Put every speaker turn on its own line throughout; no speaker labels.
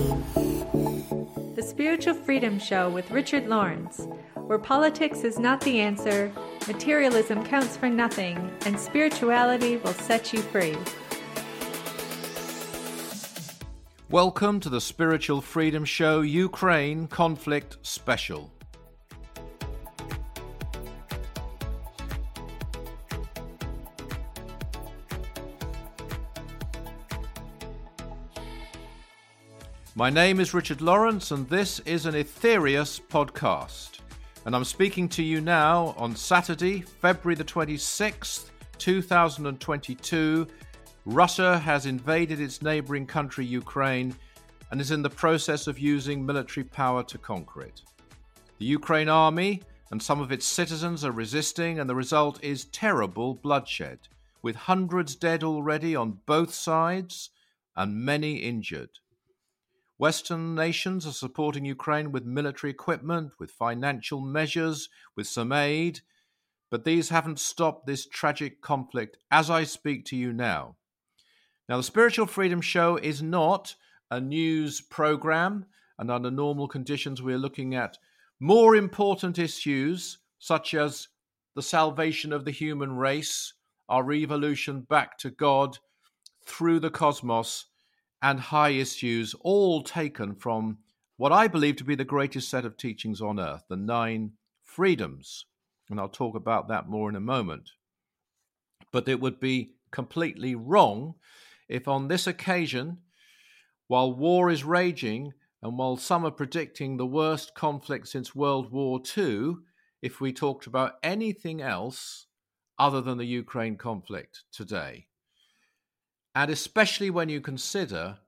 The Spiritual Freedom Show with Richard Lawrence, where politics is not the answer, materialism counts for nothing, and spirituality will set you free.
Welcome to the Spiritual Freedom Show Ukraine Conflict Special. My name is Richard Lawrence, and this is an Aetherius podcast. And I'm speaking to you now on Saturday, February the 26th, 2022. Russia has invaded its neighboring country, Ukraine, and is in the process of using military power to conquer it. The Ukraine army and some of its citizens are resisting, and the result is terrible bloodshed, with hundreds dead already on both sides and many injured. Western nations are supporting Ukraine with military equipment, with financial measures, with some aid, but these haven't stopped this tragic conflict as I speak to you now. Now, the Spiritual Freedom Show is not a news program, and under normal conditions, we're looking at more important issues such as the salvation of the human race, our evolution back to God through the cosmos and high issues, all taken from what I believe to be the greatest set of teachings on earth, the nine freedoms. And I'll talk about that more in a moment. But it would be completely wrong if, on this occasion, while war is raging and while some are predicting the worst conflict since World War II, if we talked about anything else other than the Ukraine conflict today. And especially when you consider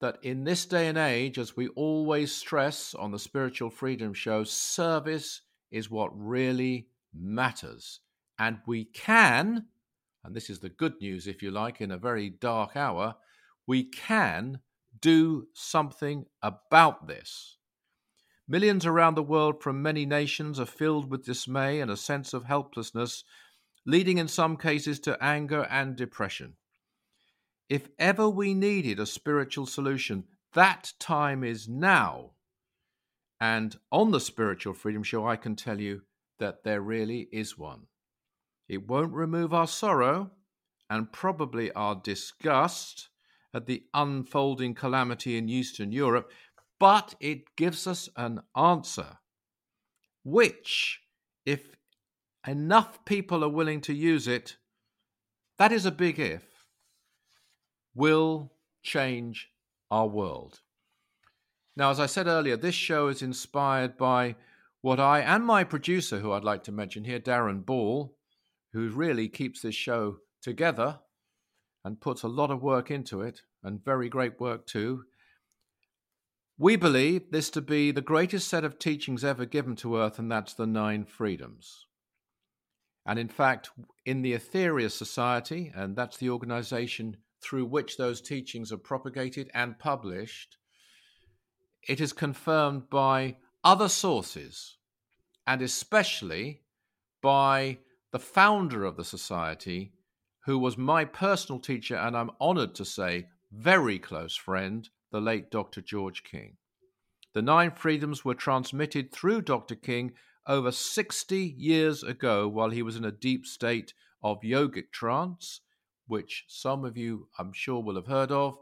that in this day and age, as we always stress on the Spiritual Freedom Show, service is what really matters. And we can, and this is the good news, if you like, in a very dark hour, we can do something about this. Millions around the world from many nations are filled with dismay and a sense of helplessness, leading in some cases to anger and depression. If ever we needed a spiritual solution, that time is now. And on the Spiritual Freedom Show, I can tell you that there really is one. It won't remove our sorrow and probably our disgust at the unfolding calamity in Eastern Europe, but it gives us an answer, which, if enough people are willing to use it, that is a big if will change our world. Now, as I said earlier, this show is inspired by what I and my producer, who I'd like to mention here, Darren Ball, who really keeps this show together and puts a lot of work into it, and very great work too. We believe this to be the greatest set of teachings ever given to earth, and that's the nine freedoms. And in fact, in the Aetherius Society, and that's the organization through which those teachings are propagated and published, it is confirmed by other sources, and especially by the founder of the society, who was my personal teacher, and I'm honored to say, very close friend, the late Dr. George King. The Nine Freedoms were transmitted through Dr. King over 60 years ago while he was in a deep state of yogic trance which some of you, I'm sure, will have heard of,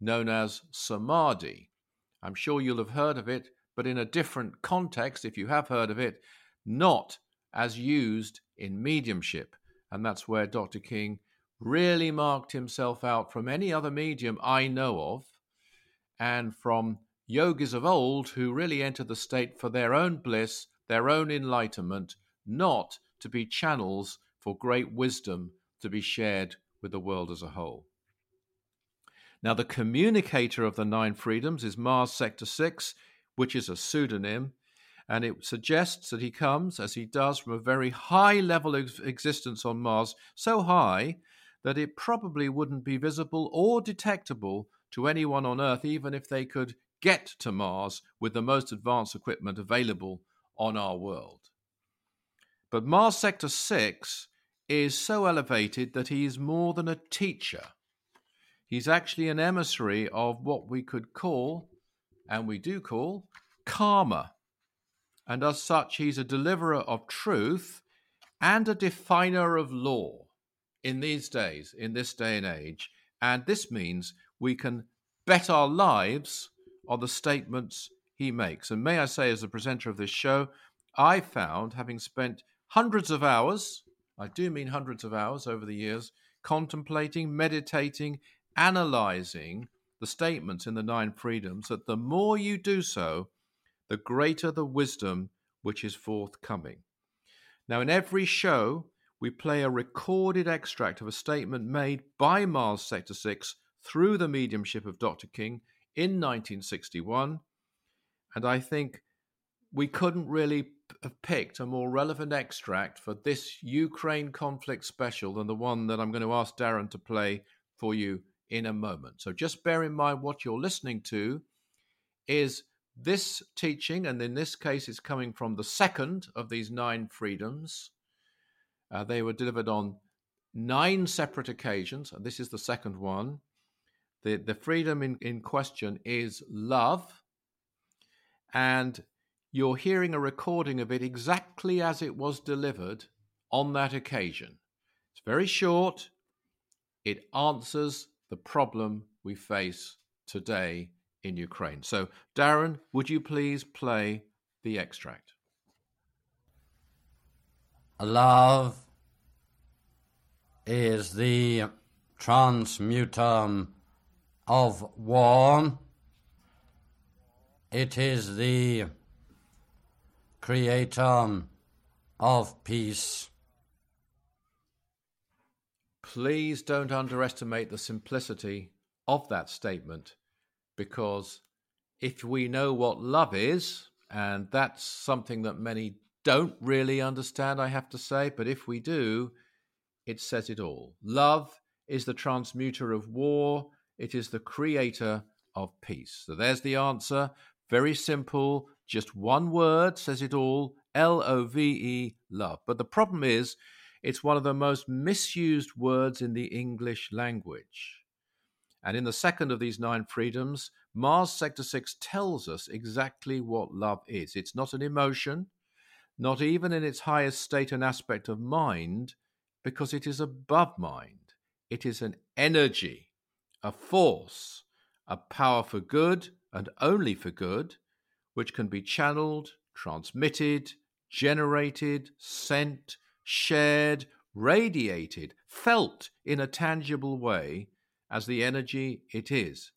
known as samadhi. I'm sure you'll have heard of it, but in a different context, if you have heard of it, not as used in mediumship. And that's where Dr. King really marked himself out from any other medium I know of, and from yogis of old who really entered the state for their own bliss, their own enlightenment, not to be channels for great wisdom to be shared with the world as a whole. Now, the communicator of the nine freedoms is Mars Sector 6, which is a pseudonym, and it suggests that he comes, as he does, from a very high level of existence on Mars, so high that it probably wouldn't be visible or detectable to anyone on Earth, even if they could get to Mars with the most advanced equipment available on our world. But Mars Sector 6 is so elevated that he is more than a teacher. He's actually an emissary of what we could call and we do call Karma. And as such, he's a deliverer of truth and a definer of law in these days, in this day and age. And this means we can bet our lives on the statements he makes. And may I say, as the presenter of this show, I found, having spent hundreds of hours, I do mean hundreds of hours over the years, contemplating, meditating, analyzing the statements in the Nine Freedoms, that the more you do so, the greater the wisdom which is forthcoming. Now, in every show, we play a recorded extract of a statement made by Mars Sector 6 through the mediumship of Dr. King in 1961. And I think we couldn't really have picked a more relevant extract for this Ukraine conflict special than the one that I'm going to ask Darren to play for you in a moment. So just bear in mind what you're listening to is this teaching, and in this case, it's coming from the second of these nine freedoms. Uh, they were delivered on nine separate occasions, and this is the second one. The, the freedom in, in question is love, and you're hearing a recording of it exactly as it was delivered on that occasion. It's very short, it answers the problem we face today in Ukraine. So, Darren, would you please play the extract?
Love is the transmuter of war. It is the creator of peace.
Please don't underestimate the simplicity of that statement because if we know what love is, and that's something that many don't really understand, I have to say, but if we do, it says it all. Love is the transmuter of war, it is the creator of peace. So there's the answer. Very simple, just one word says it all L O V E, love. But the problem is, it's one of the most misused words in the English language. And in the second of these nine freedoms, Mars Sector 6 tells us exactly what love is. It's not an emotion, not even in its highest state and aspect of mind, because it is above mind. It is an energy, a force, a power for good and only for good, which can be channeled, transmitted, generated, sent, shared, radiated, felt in a tangible way as the energy it is.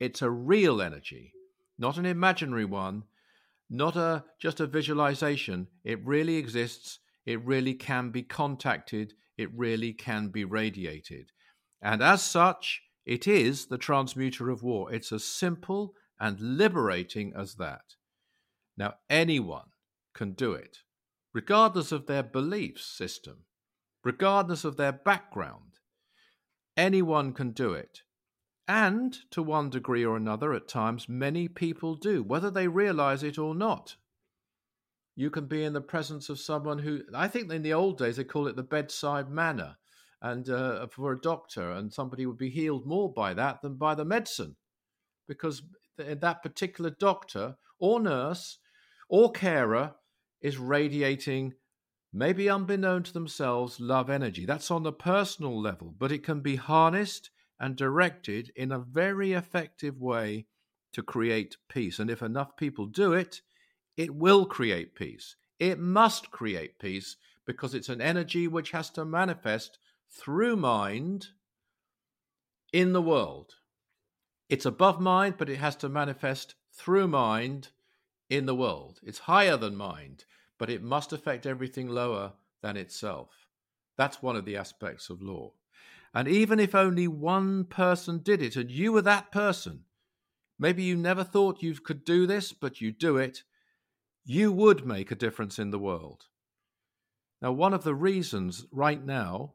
It's a real energy, not an imaginary one, not a just a visualization. It really exists. It really can be contacted. It really can be radiated. And as such, it is the transmuter of war. It's as simple and liberating as that. Now, anyone can do it, regardless of their belief system, regardless of their background. Anyone can do it. And to one degree or another, at times, many people do, whether they realize it or not. You can be in the presence of someone who, I think in the old days, they call it the bedside manner. And uh, for a doctor, and somebody would be healed more by that than by the medicine. Because Uh, that particular doctor or nurse or carer is radiating maybe unbeknown to themselves, love energy. That's on the personal level, but it can be harnessed and directed in a very effective way to create peace. And if enough people do it, it will create peace. It must create peace because it's an energy which has to manifest through mind in the world. It's above mind, but it has to manifest through mind in the world. It's higher than mind but it must affect everything lower than itself. That's one of the aspects of law. And even if only one person did it and you were that person, maybe you never thought you could do this, but you do it, you would make a difference in the world. Now, one of the reasons right now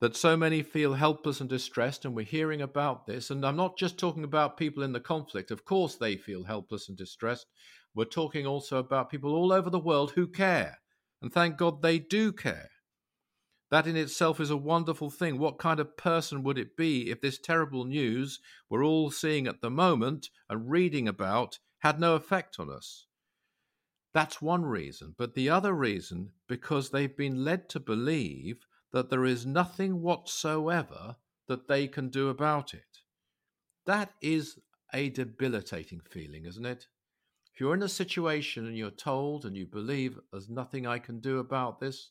that so many feel helpless and distressed, and we're hearing about this, and I'm not just talking about people in the conflict, of course they feel helpless and distressed, we're talking also about people all over the world who care. And thank God they do care. That in itself is a wonderful thing. What kind of person would it be if this terrible news we're all seeing at the moment and reading about had no effect on us? That's one reason. But the other reason, because they've been led to believe that there is nothing whatsoever that they can do about it. That is a debilitating feeling, isn't it? If you're in a situation and you're told and you believe there's nothing I can do about this,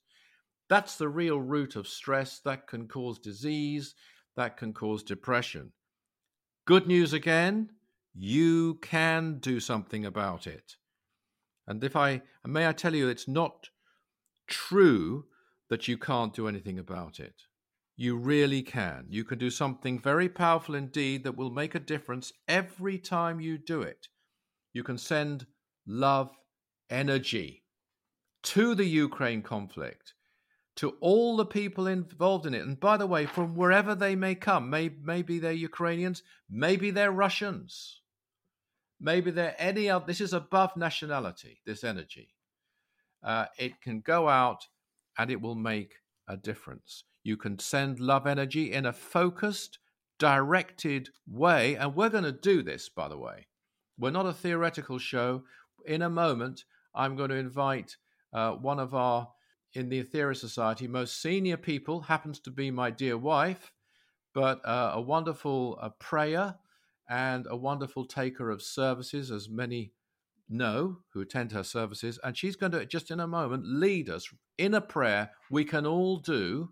that's the real root of stress that can cause disease, that can cause depression. Good news again, you can do something about it. And if I may I tell you it's not true that you can't do anything about it. You really can. You can do something very powerful indeed that will make a difference every time you do it. You can send love energy to the Ukraine conflict to all the people involved in it. And by the way, from wherever they may come, may, maybe they're Ukrainians, maybe they're Russians, maybe they're any other. This is above nationality, this energy. Uh, it can go out and it will make a difference. You can send love energy in a focused, directed way. And we're going to do this, by the way. We're not a theoretical show. In a moment, I'm going to invite uh, one of our in the Aetherius Society, most senior people happens to be my dear wife, but uh, a wonderful uh, prayer and a wonderful taker of services, as many know who attend her services. And she's going to, just in a moment, lead us in a prayer we can all do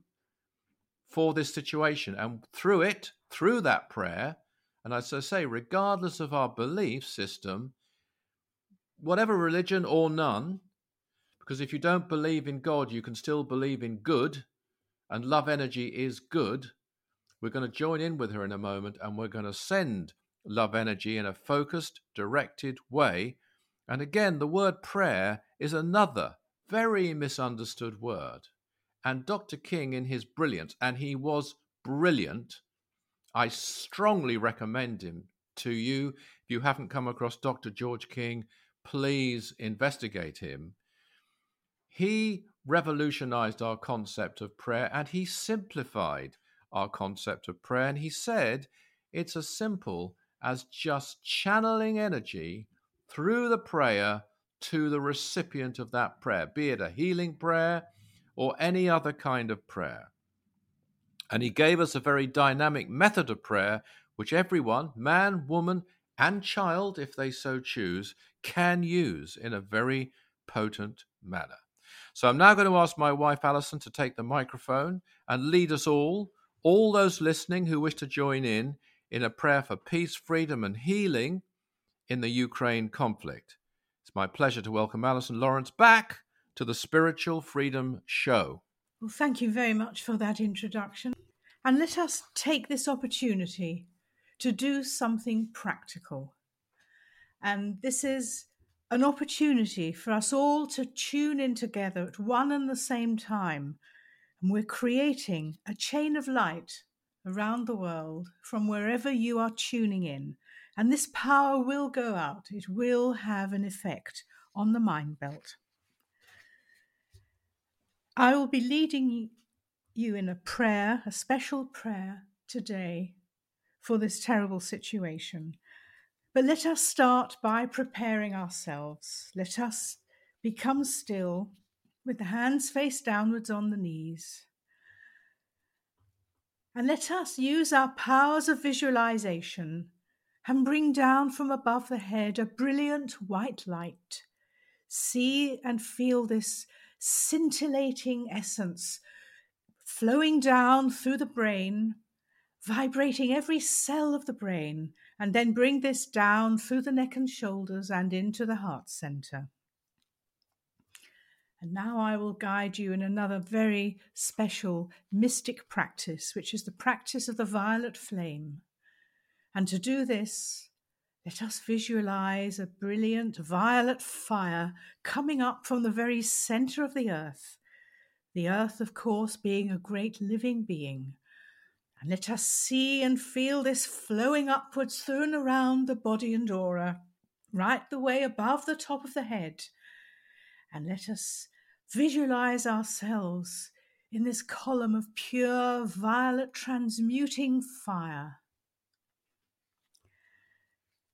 for this situation. And through it, through that prayer, and as I say, regardless of our belief system, whatever religion or none, because if you don't believe in God, you can still believe in good, and love energy is good. We're going to join in with her in a moment and we're going to send love energy in a focused, directed way. And again, the word prayer is another very misunderstood word. And Dr. King, in his brilliance, and he was brilliant, I strongly recommend him to you. If you haven't come across Dr. George King, please investigate him. He revolutionized our concept of prayer and he simplified our concept of prayer. And he said it's as simple as just channeling energy through the prayer to the recipient of that prayer, be it a healing prayer or any other kind of prayer. And he gave us a very dynamic method of prayer, which everyone, man, woman, and child, if they so choose, can use in a very potent manner. So I'm now going to ask my wife Alison to take the microphone and lead us all, all those listening who wish to join in, in a prayer for peace, freedom, and healing in the Ukraine conflict. It's my pleasure to welcome Alison Lawrence back to the Spiritual Freedom Show.
Well, thank you very much for that introduction. And let us take this opportunity to do something practical. And this is an opportunity for us all to tune in together at one and the same time. And we're creating a chain of light around the world from wherever you are tuning in. And this power will go out, it will have an effect on the mind belt. I will be leading you in a prayer, a special prayer today for this terrible situation. But let us start by preparing ourselves. Let us become still with the hands face downwards on the knees. And let us use our powers of visualization and bring down from above the head a brilliant white light. See and feel this scintillating essence flowing down through the brain, vibrating every cell of the brain and then bring this down through the neck and shoulders and into the heart center. And now I will guide you in another very special mystic practice, which is the practice of the violet flame. And to do this, let us visualize a brilliant violet fire coming up from the very center of the earth. The earth, of course, being a great living being and let us see and feel this flowing upwards through and around the body and aura, right the way above the top of the head. And let us visualize ourselves in this column of pure violet transmuting fire.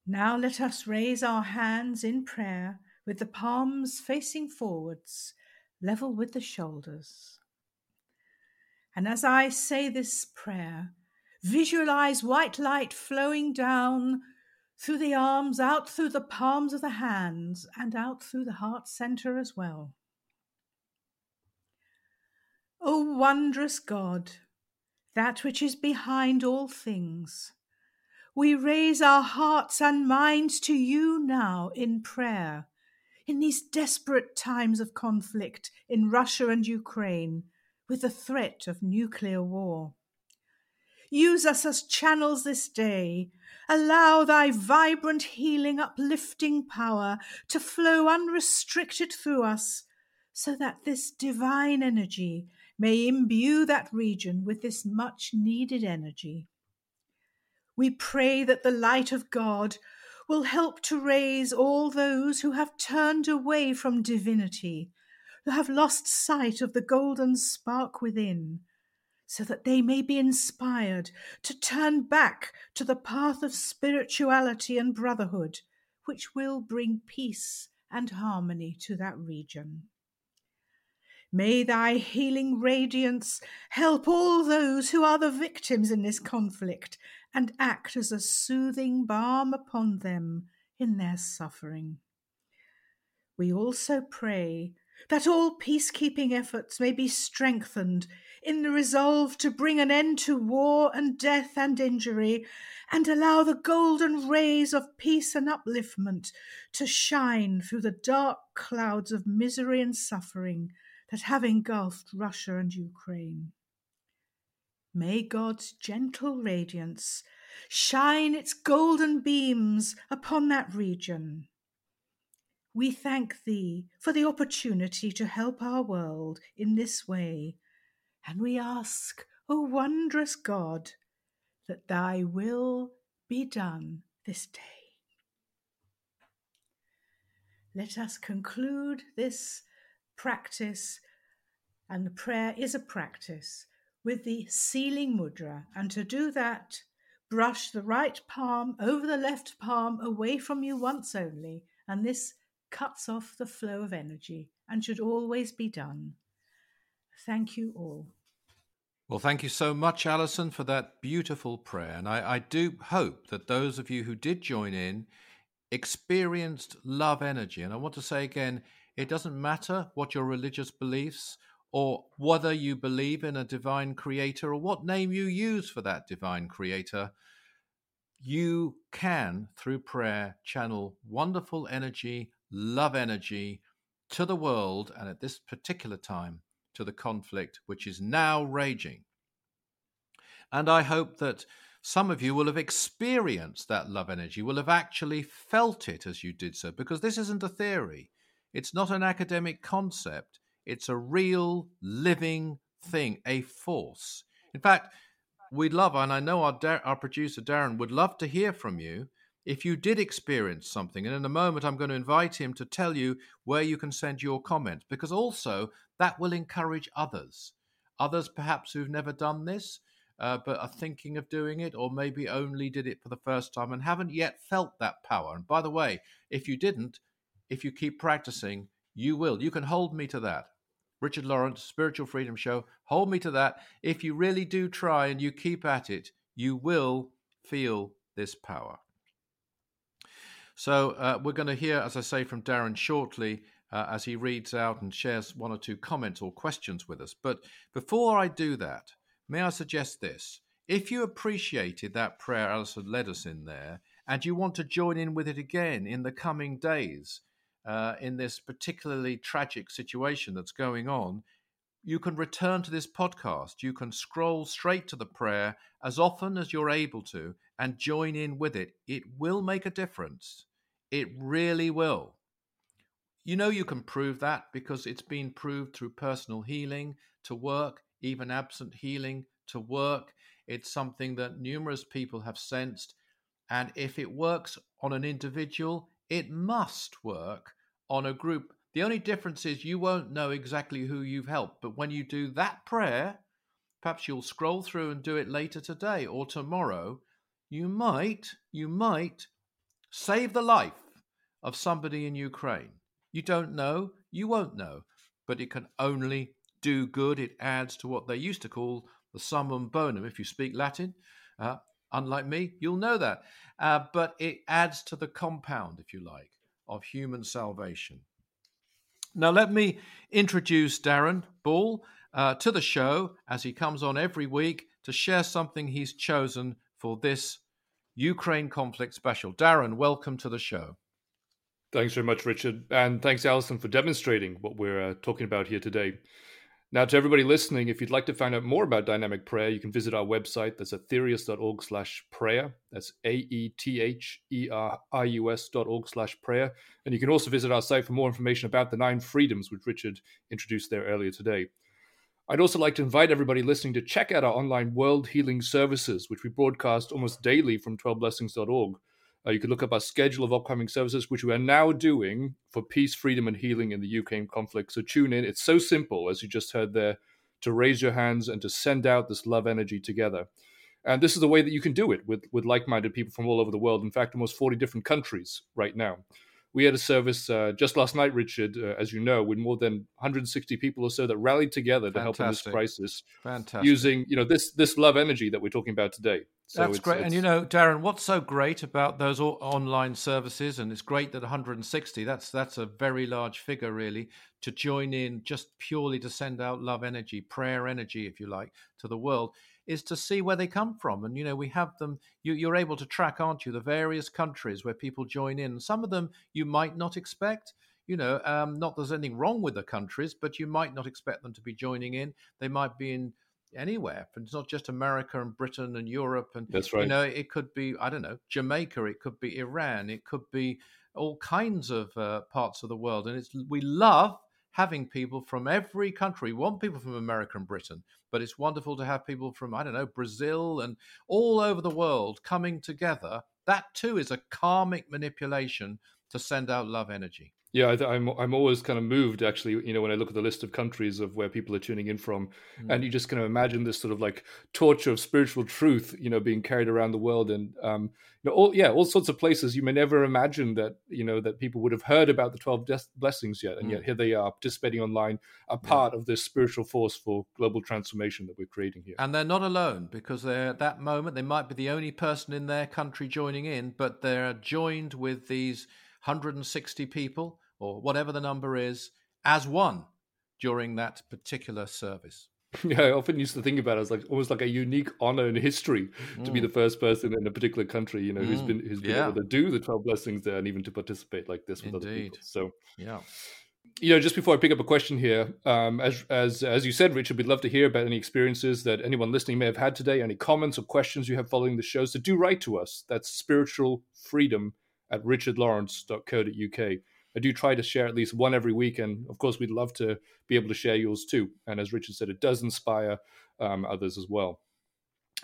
Now let us raise our hands in prayer with the palms facing forwards, level with the shoulders. And as I say this prayer, visualize white light flowing down through the arms, out through the palms of the hands, and out through the heart center as well. O wondrous God, that which is behind all things, we raise our hearts and minds to you now in prayer. In these desperate times of conflict in Russia and Ukraine, with the threat of nuclear war. Use us as channels this day. Allow thy vibrant, healing, uplifting power to flow unrestricted through us, so that this divine energy may imbue that region with this much needed energy. We pray that the light of God will help to raise all those who have turned away from divinity, who have lost sight of the golden spark within, so that they may be inspired to turn back to the path of spirituality and brotherhood, which will bring peace and harmony to that region. May thy healing radiance help all those who are the victims in this conflict and act as a soothing balm upon them in their suffering. We also pray that all peacekeeping efforts may be strengthened in the resolve to bring an end to war and death and injury, and allow the golden rays of peace and upliftment to shine through the dark clouds of misery and suffering that have engulfed Russia and Ukraine. May God's gentle radiance shine its golden beams upon that region. We thank Thee for the opportunity to help our world in this way, and we ask, O wondrous God, that Thy will be done this day. Let us conclude this practice, and the prayer is a practice with the sealing mudra. And to do that, brush the right palm over the left palm away from you once only. And this cuts off the flow of energy and should always be done. Thank you all.
Well, thank you so much, Alison, for that beautiful prayer. And I, I, do hope that those of you who did join in experienced love energy. And I want to say again it doesn't matter what your religious beliefs or whether you believe in a divine creator or what name you use for that divine creator, you can, through prayer, channel wonderful energy, love energy to the world, and at this particular time, to the conflict which is now raging. And I hope that some of you will have experienced that love energy, will have actually felt it as you did so, because this isn't a theory. It's not an academic concept. It's a real living thing, a force. In fact, we'd love, and I know our, our producer Darren would love to hear from you if you did experience something. And in a moment, I'm going to invite him to tell you where you can send your comments, because also that will encourage others. Others, perhaps, who've never done this, uh, but are thinking of doing it, or maybe only did it for the first time and haven't yet felt that power. And by the way, if you didn't, if you keep practicing, you will. You can hold me to that. Richard Lawrence, Spiritual Freedom Show. Hold me to that. If you really do try and you keep at it, you will feel this power. So uh, we're going to hear, as I say, from Darren shortly uh, as he reads out and shares one or two comments or questions with us. But before I do that, may I suggest this? If you appreciated that prayer Alison led us in there, and you want to join in with it again in the coming days, uh, in this particularly tragic situation that's going on, you can return to this podcast. You can scroll straight to the prayer as often as you're able to and join in with it. It will make a difference. It really will. You know, you can prove that because it's been proved through personal healing to work, even absent healing to work. It's something that numerous people have sensed. And if it works on an individual, it must work on a group The only difference is you won't know exactly who you've helped. But when you do that prayer, perhaps you'll scroll through and do it later today or tomorrow. You might, you might save the life of somebody in Ukraine. You don't know, you won't know, but it can only do good. It adds to what they used to call the summum bonum. If you speak Latin, uh, unlike me, you'll know that. Uh, but it adds to the compound, if you like, of human salvation. Now, let me introduce Darren Ball uh, to the show as he comes on every week to share something he's chosen for this Ukraine conflict special. Darren, welcome to the show.
Thanks very much, Richard. And thanks, Alison, for demonstrating what we're uh, talking about here today. Now, to everybody listening, if you'd like to find out more about dynamic prayer, you can visit our website. That's aetherius.org slash prayer. That's A-E-T-H-E-R-I-U-S dot org slash prayer. And you can also visit our site for more information about the nine freedoms, which Richard introduced there earlier today. I'd also like to invite everybody listening to check out our online world healing services, which we broadcast almost daily from 12blessings.org. Uh, you can look up our schedule of upcoming services, which we are now doing for peace, freedom, and healing in the Ukraine conflict. So tune in. It's so simple, as you just heard there, to raise your hands and to send out this love energy together. And this is the way that you can do it with, with like minded people from all over the world. In fact, almost 40 different countries right now we had a service uh, just last night, Richard, uh, as you know, with more than 160 people or so that rallied together to help in this crisis,
Fantastic.
using you know this this love energy that we're talking about today.
So That's it's, great, it's... and you know, Darren, what's so great about those online services, and it's great that 160. That's that's a very large figure, really, to join in just purely to send out love energy, prayer energy, if you like, to the world is to see where they come from. And, you know, we have them, you, are able to track, aren't you, the various countries where people join in. Some of them you might not expect. You know, um, not there's anything wrong with the countries, but you might not expect them to be joining in. They might be in anywhere. And it's not just America and Britain and Europe. And,
That's right.
You know, it could be, I don't know, Jamaica, it could be Iran, it could be all kinds of uh, parts of the world. And it's we love having people from every country. We want people from America and Britain, but it's wonderful to have people from, I don't know, Brazil and all over the world coming together. That too is a karmic manipulation to send out love energy.
Yeah, I am I'm, I'm always kind of moved actually, you know, when I look at the list of countries of where people are tuning in from, mm. and you just kind of imagine this sort of like torch of spiritual truth, you know, being carried around the world, and um, you know, all yeah, all sorts of places you may never imagine that you know that people would have heard about the twelve blessings yet, and mm. yet here they are participating online, a part yeah. of this spiritual force for global transformation that we're creating here.
And they're not alone because they're at that moment they might be the only person in their country joining in, but they're joined with these 160 people or whatever the number is as one during that particular service.
Yeah, I often used to think about it as like almost like a unique honor in history mm. to be mm. the first person in a particular country, you know, mm. who's been who's been yeah. able to do the twelve blessings there and even to participate like this with Indeed. other people. So
yeah.
You know, just before I pick up a question here, um, as as as you said, Richard, we'd love to hear about any experiences that anyone listening may have had today, any comments or questions you have following the show. So do write to us. That's spiritual freedom at richardlawrence.co.uk. I do try to share at least one every week, and of course, we'd love to be able to share yours too. And as Richard said, it does inspire um, others as well.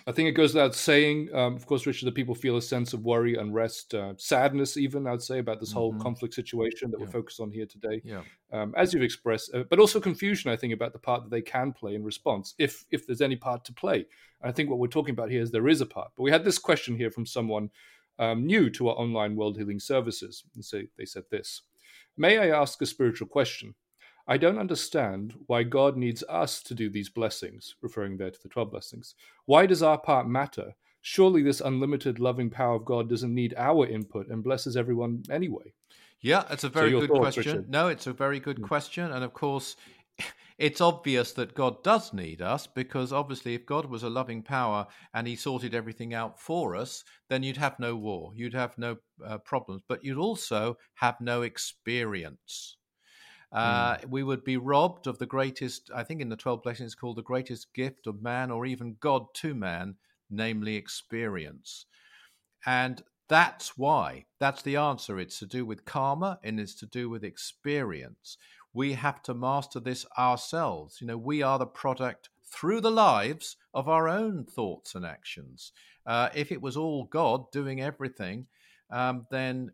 I think it goes without saying, um, of course, Richard, that people feel a sense of worry, unrest, uh, sadness, even I'd say about this mm-hmm. whole conflict situation that yeah. we're focused on here today.
Yeah.
Um, as you've expressed, uh, but also confusion, I think, about the part that they can play in response, if if there's any part to play. And I think what we're talking about here is there is a part. But we had this question here from someone um, new to our online world healing services. And so they said this May I ask a spiritual question? I don't understand why God needs us to do these blessings, referring there to the 12 blessings. Why does our part matter? Surely this unlimited loving power of God doesn't need our input and blesses everyone anyway.
Yeah, it's a very so good thoughts, question. Richard. No, it's a very good hmm. question. And of course, it's obvious that God does need us because obviously, if God was a loving power and He sorted everything out for us, then you'd have no war, you'd have no uh, problems, but you'd also have no experience. Uh, mm. We would be robbed of the greatest, I think in the 12 blessings, called the greatest gift of man or even God to man, namely experience. And that's why, that's the answer. It's to do with karma and it's to do with experience we have to master this ourselves. You know, we are the product through the lives of our own thoughts and actions. Uh, if it was all God doing everything, um, then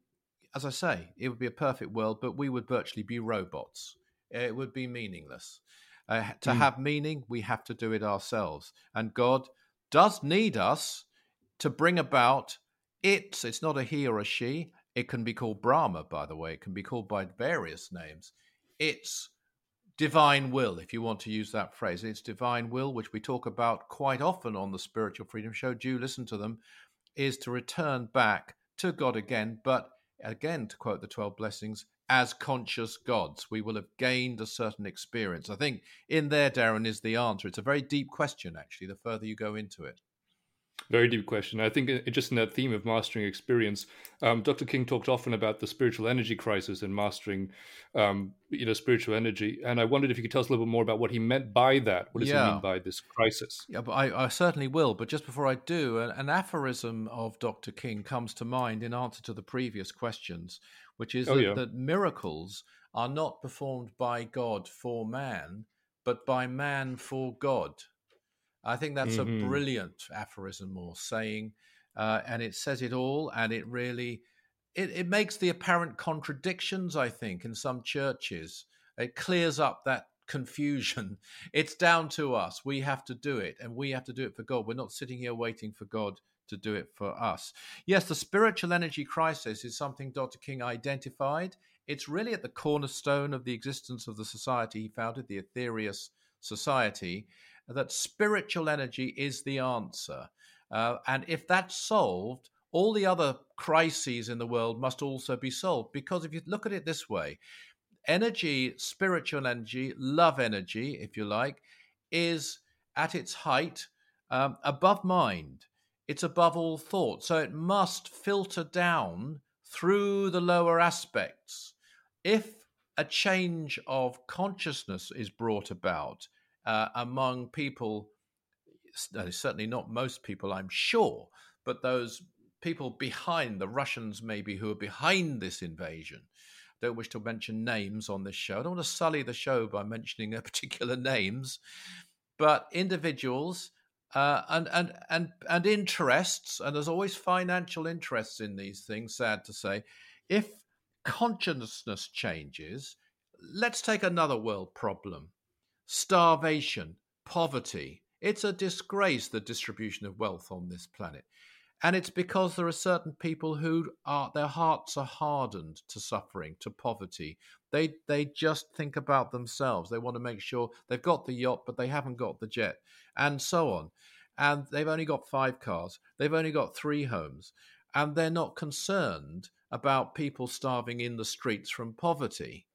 as I say, it would be a perfect world, but we would virtually be robots. It would be meaningless. Uh, to
Mm.
have meaning, we have to do it ourselves. And God does need us to bring about it. It's not a he or a she. It can be called Brahma, by the way. It can be called by various names. It's divine will, if you want to use that phrase. It's divine will, which we talk about quite often on the Spiritual Freedom Show. Do listen to them, is to return back to God again, but again, to quote the 12 blessings, as conscious gods. We will have gained a certain experience. I think in there, Darren, is the answer. It's a very deep question, actually, the further you go into it.
Very deep question. I think it, just in that theme of mastering experience, um, Dr. King talked often about the spiritual energy crisis and mastering, um, you know, spiritual energy. And I wondered if you could tell us a little bit more about what he meant by that. What does
Yeah.
he mean by this crisis?
Yeah, but I, I certainly will. But just before I do, an, an aphorism of Dr. King comes to mind in answer to the previous questions, which is
Oh,
that,
yeah.
that miracles are not performed by God for man, but by man for God. I think that's
Mhm.
a brilliant aphorism or saying, uh, and it says it all, and it really it, it makes the apparent contradictions. I think in some churches, it clears up that confusion. It's down to us. We have to do it, and we have to do it for God. We're not sitting here waiting for God to do it for us. Yes, the spiritual energy crisis is something Dr. King identified. It's really at the cornerstone of the existence of the society he founded, the Aetherius Society, that spiritual energy is the answer. Uh, and if that's solved, all the other crises in the world must also be solved. Because if you look at it this way, energy, spiritual energy, love energy, if you like, is at its height um, above mind. It's above all thought. So it must filter down through the lower aspects. If a change of consciousness is brought about uh, among people, certainly not most people, I'm sure, but those people behind the Russians, maybe who are behind this invasion. I Don't wish to mention names on this show. I don't want to sully the show by mentioning their particular names, but individuals uh, and and and and interests, and there's always financial interests in these things. Sad to say, if consciousness changes, let's take another world problem: starvation, poverty. It's a disgrace the distribution of wealth on this planet. And it's because there are certain people who are their hearts are hardened to suffering, to poverty. They they just think about themselves. They want to make sure they've got the yacht, but they haven't got the jet, and so on. And they've only got five cars. They've only got three homes, and they're not concerned about people starving in the streets from poverty.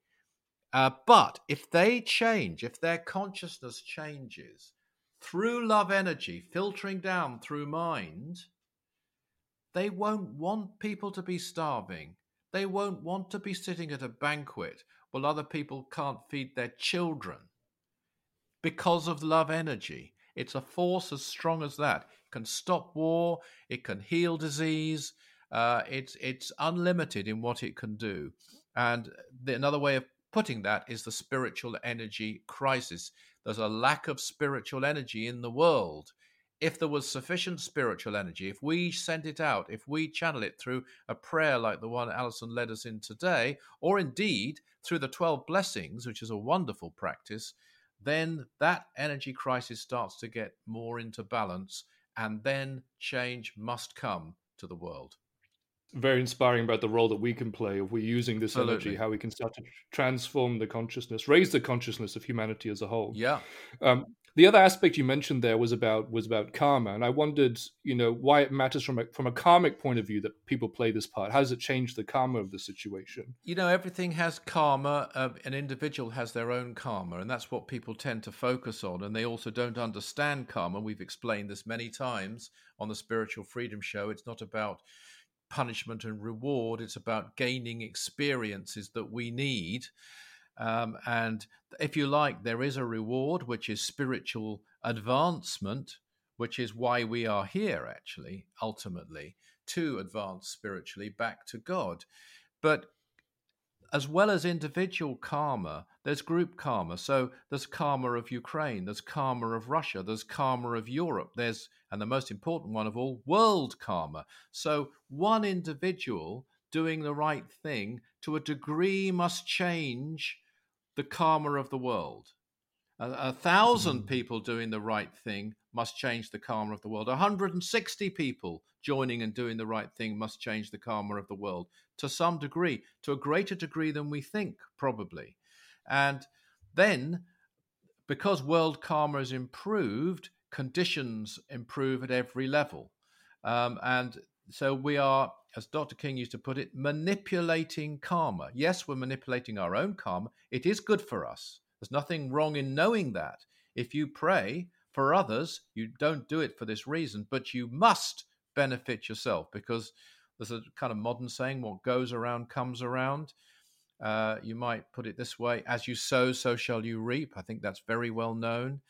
Uh, but if they change, if their consciousness changes through love energy filtering down through mind, they won't want people to be starving. They won't want to be sitting at a banquet while other people can't feed their children because of love energy. It's a force as strong as that. It can stop war, it can heal disease, uh, it's, it's unlimited in what it can do. And the, another way of putting that is the spiritual energy crisis. There's a lack of spiritual energy in the world if there was sufficient spiritual energy, if we sent it out, if we channel it through a prayer like the one Alison led us in today, or indeed through the 12 blessings, which is a wonderful practice, then that energy crisis starts to get more into balance, and then change must come to the world.
Very inspiring about the role that we can play if we're using this
Absolutely.
energy, how we can start to transform the consciousness, raise the consciousness of humanity as a whole.
Yeah.
Um, the other aspect you mentioned there was about was about karma, and I wondered, you know, why it matters from a from a karmic point of view that people play this part. How does it change the karma of the situation?
You know, everything has karma. Uh, an individual has their own karma, and that's what people tend to focus on. And they also don't understand karma. We've explained this many times on the Spiritual Freedom Show. It's not about punishment and reward, it's about gaining experiences that we need. Um, and if you like, there is a reward, which is spiritual advancement, which is why we are here, actually, ultimately, to advance spiritually back to God. But as well as individual karma, there's group karma. So there's karma of Ukraine, there's karma of Russia, there's karma of Europe, there's, and the most important one of all, world karma. So one individual doing the right thing to a degree must change the karma of the world. A, a thousand people doing the right thing must change the karma of the world. 160 people joining and doing the right thing must change the karma of the world to some degree, to a greater degree than we think, probably. And then, because world karma is improved, conditions improve at every level. Um, and so we are, as Dr. King used to put it, manipulating karma. Yes, we're manipulating our own karma. It is good for us. There's nothing wrong in knowing that. If you pray for others, you don't do it for this reason, but you must benefit yourself because there's a kind of modern saying what goes around comes around. Uh, you might put it this way as you sow, so shall you reap. I think that's very well known.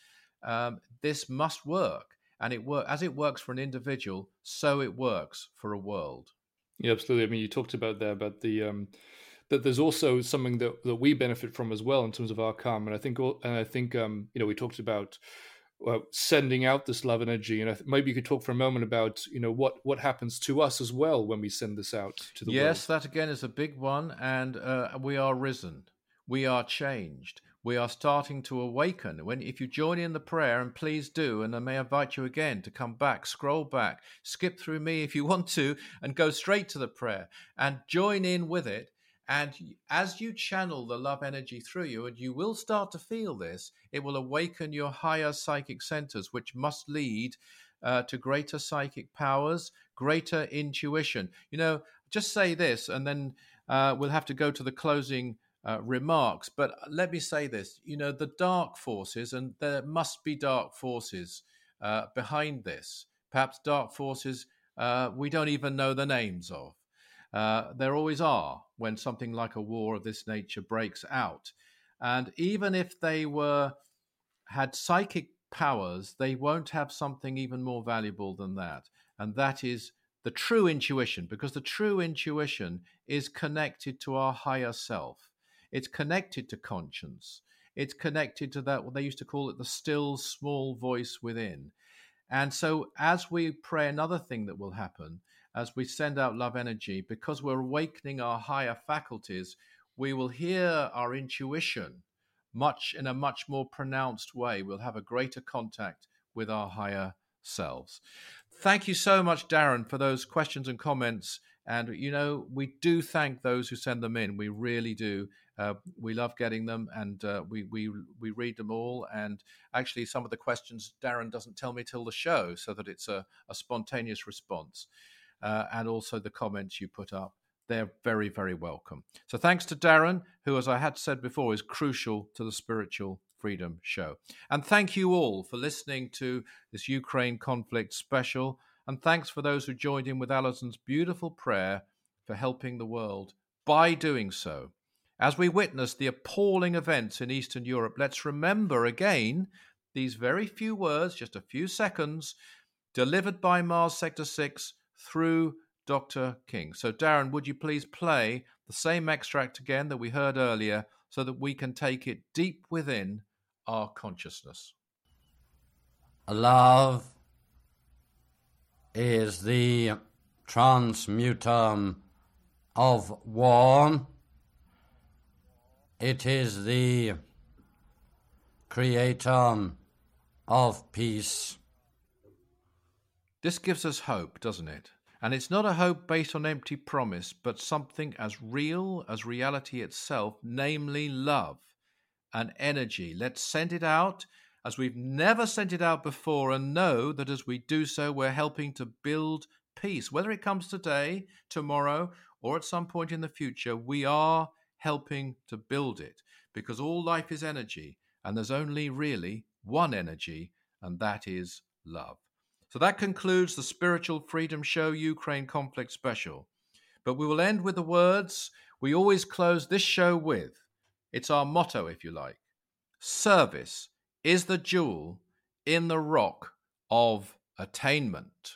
Um, this must work and it work as it works for an individual, so it works for a world.
Yeah, absolutely. I mean, you talked about there about the um, that there's also something that, that we benefit from as well in terms of our calm. and I think and I think um, you know we talked about uh, sending out this love energy, and I th- maybe you could talk for a moment about you know what what happens to us as well when we send this out to the
yes,
world.
Yes, that again is a big one, and uh, we are risen, we are changed we are starting to awaken. When if you join in the prayer, and please do, and I may invite you again to come back, scroll back, skip through me if you want to, and go straight to the prayer and join in with it. And as you channel the love energy through you, and you will start to feel this, it will awaken your higher psychic centers, which must lead uh, to greater psychic powers, greater intuition. You know, just say this, and then uh, we'll have to go to the closing uh, remarks. But let me say this you know, the dark forces, and there must be dark forces uh, behind this, perhaps dark forces uh, we don't even know the names of. Uh, there always are when something like a war of this nature breaks out. And even if they were had psychic powers, they won't have something even more valuable than that. And that is the true intuition, because the true intuition is connected to our higher self. It's connected to conscience. It's connected to that, what they used to call it the still small voice within. And so, as we pray, another thing that will happen as we send out love energy, because we're awakening our higher faculties, we will hear our intuition much in a much more pronounced way. We'll have a greater contact with our higher selves. Thank you so much, Darren, for those questions and comments. And, you know, we do thank those who send them in. We really do. Uh, we love getting them, and uh, we we we read them all. And actually, some of the questions Darren doesn't tell me till the show, so that it's a, a spontaneous response. Uh, and also the comments you put up, they're very very welcome. So thanks to Darren, who, as I had said before, is crucial to the spiritual freedom show. And thank you all for listening to this Ukraine conflict special. And thanks for those who joined in with Alison's beautiful prayer for helping the world by doing so. As we witness the appalling events in Eastern Europe, let's remember again these very few words, just a few seconds, delivered by Mars Sector 6 through Dr. King. So, Darren, would you please play the same extract again that we heard earlier so that we can take it deep within our consciousness?
Love is the transmuter of war it is the creator of peace.
This gives us hope, doesn't it? And it's not a hope based on empty promise, but something as real as reality itself, namely love and energy. Let's send it out as we've never sent it out before and know that as we do so, we're helping to build peace. Whether it comes today, tomorrow, or at some point in the future, we are helping to build it because all life is energy and there's only really one energy, and that is love. So that concludes the Spiritual Freedom Show Ukraine Conflict Special. But we will end with the words we always close this show with. It's our motto, if you like. Service is the jewel in the rock of attainment.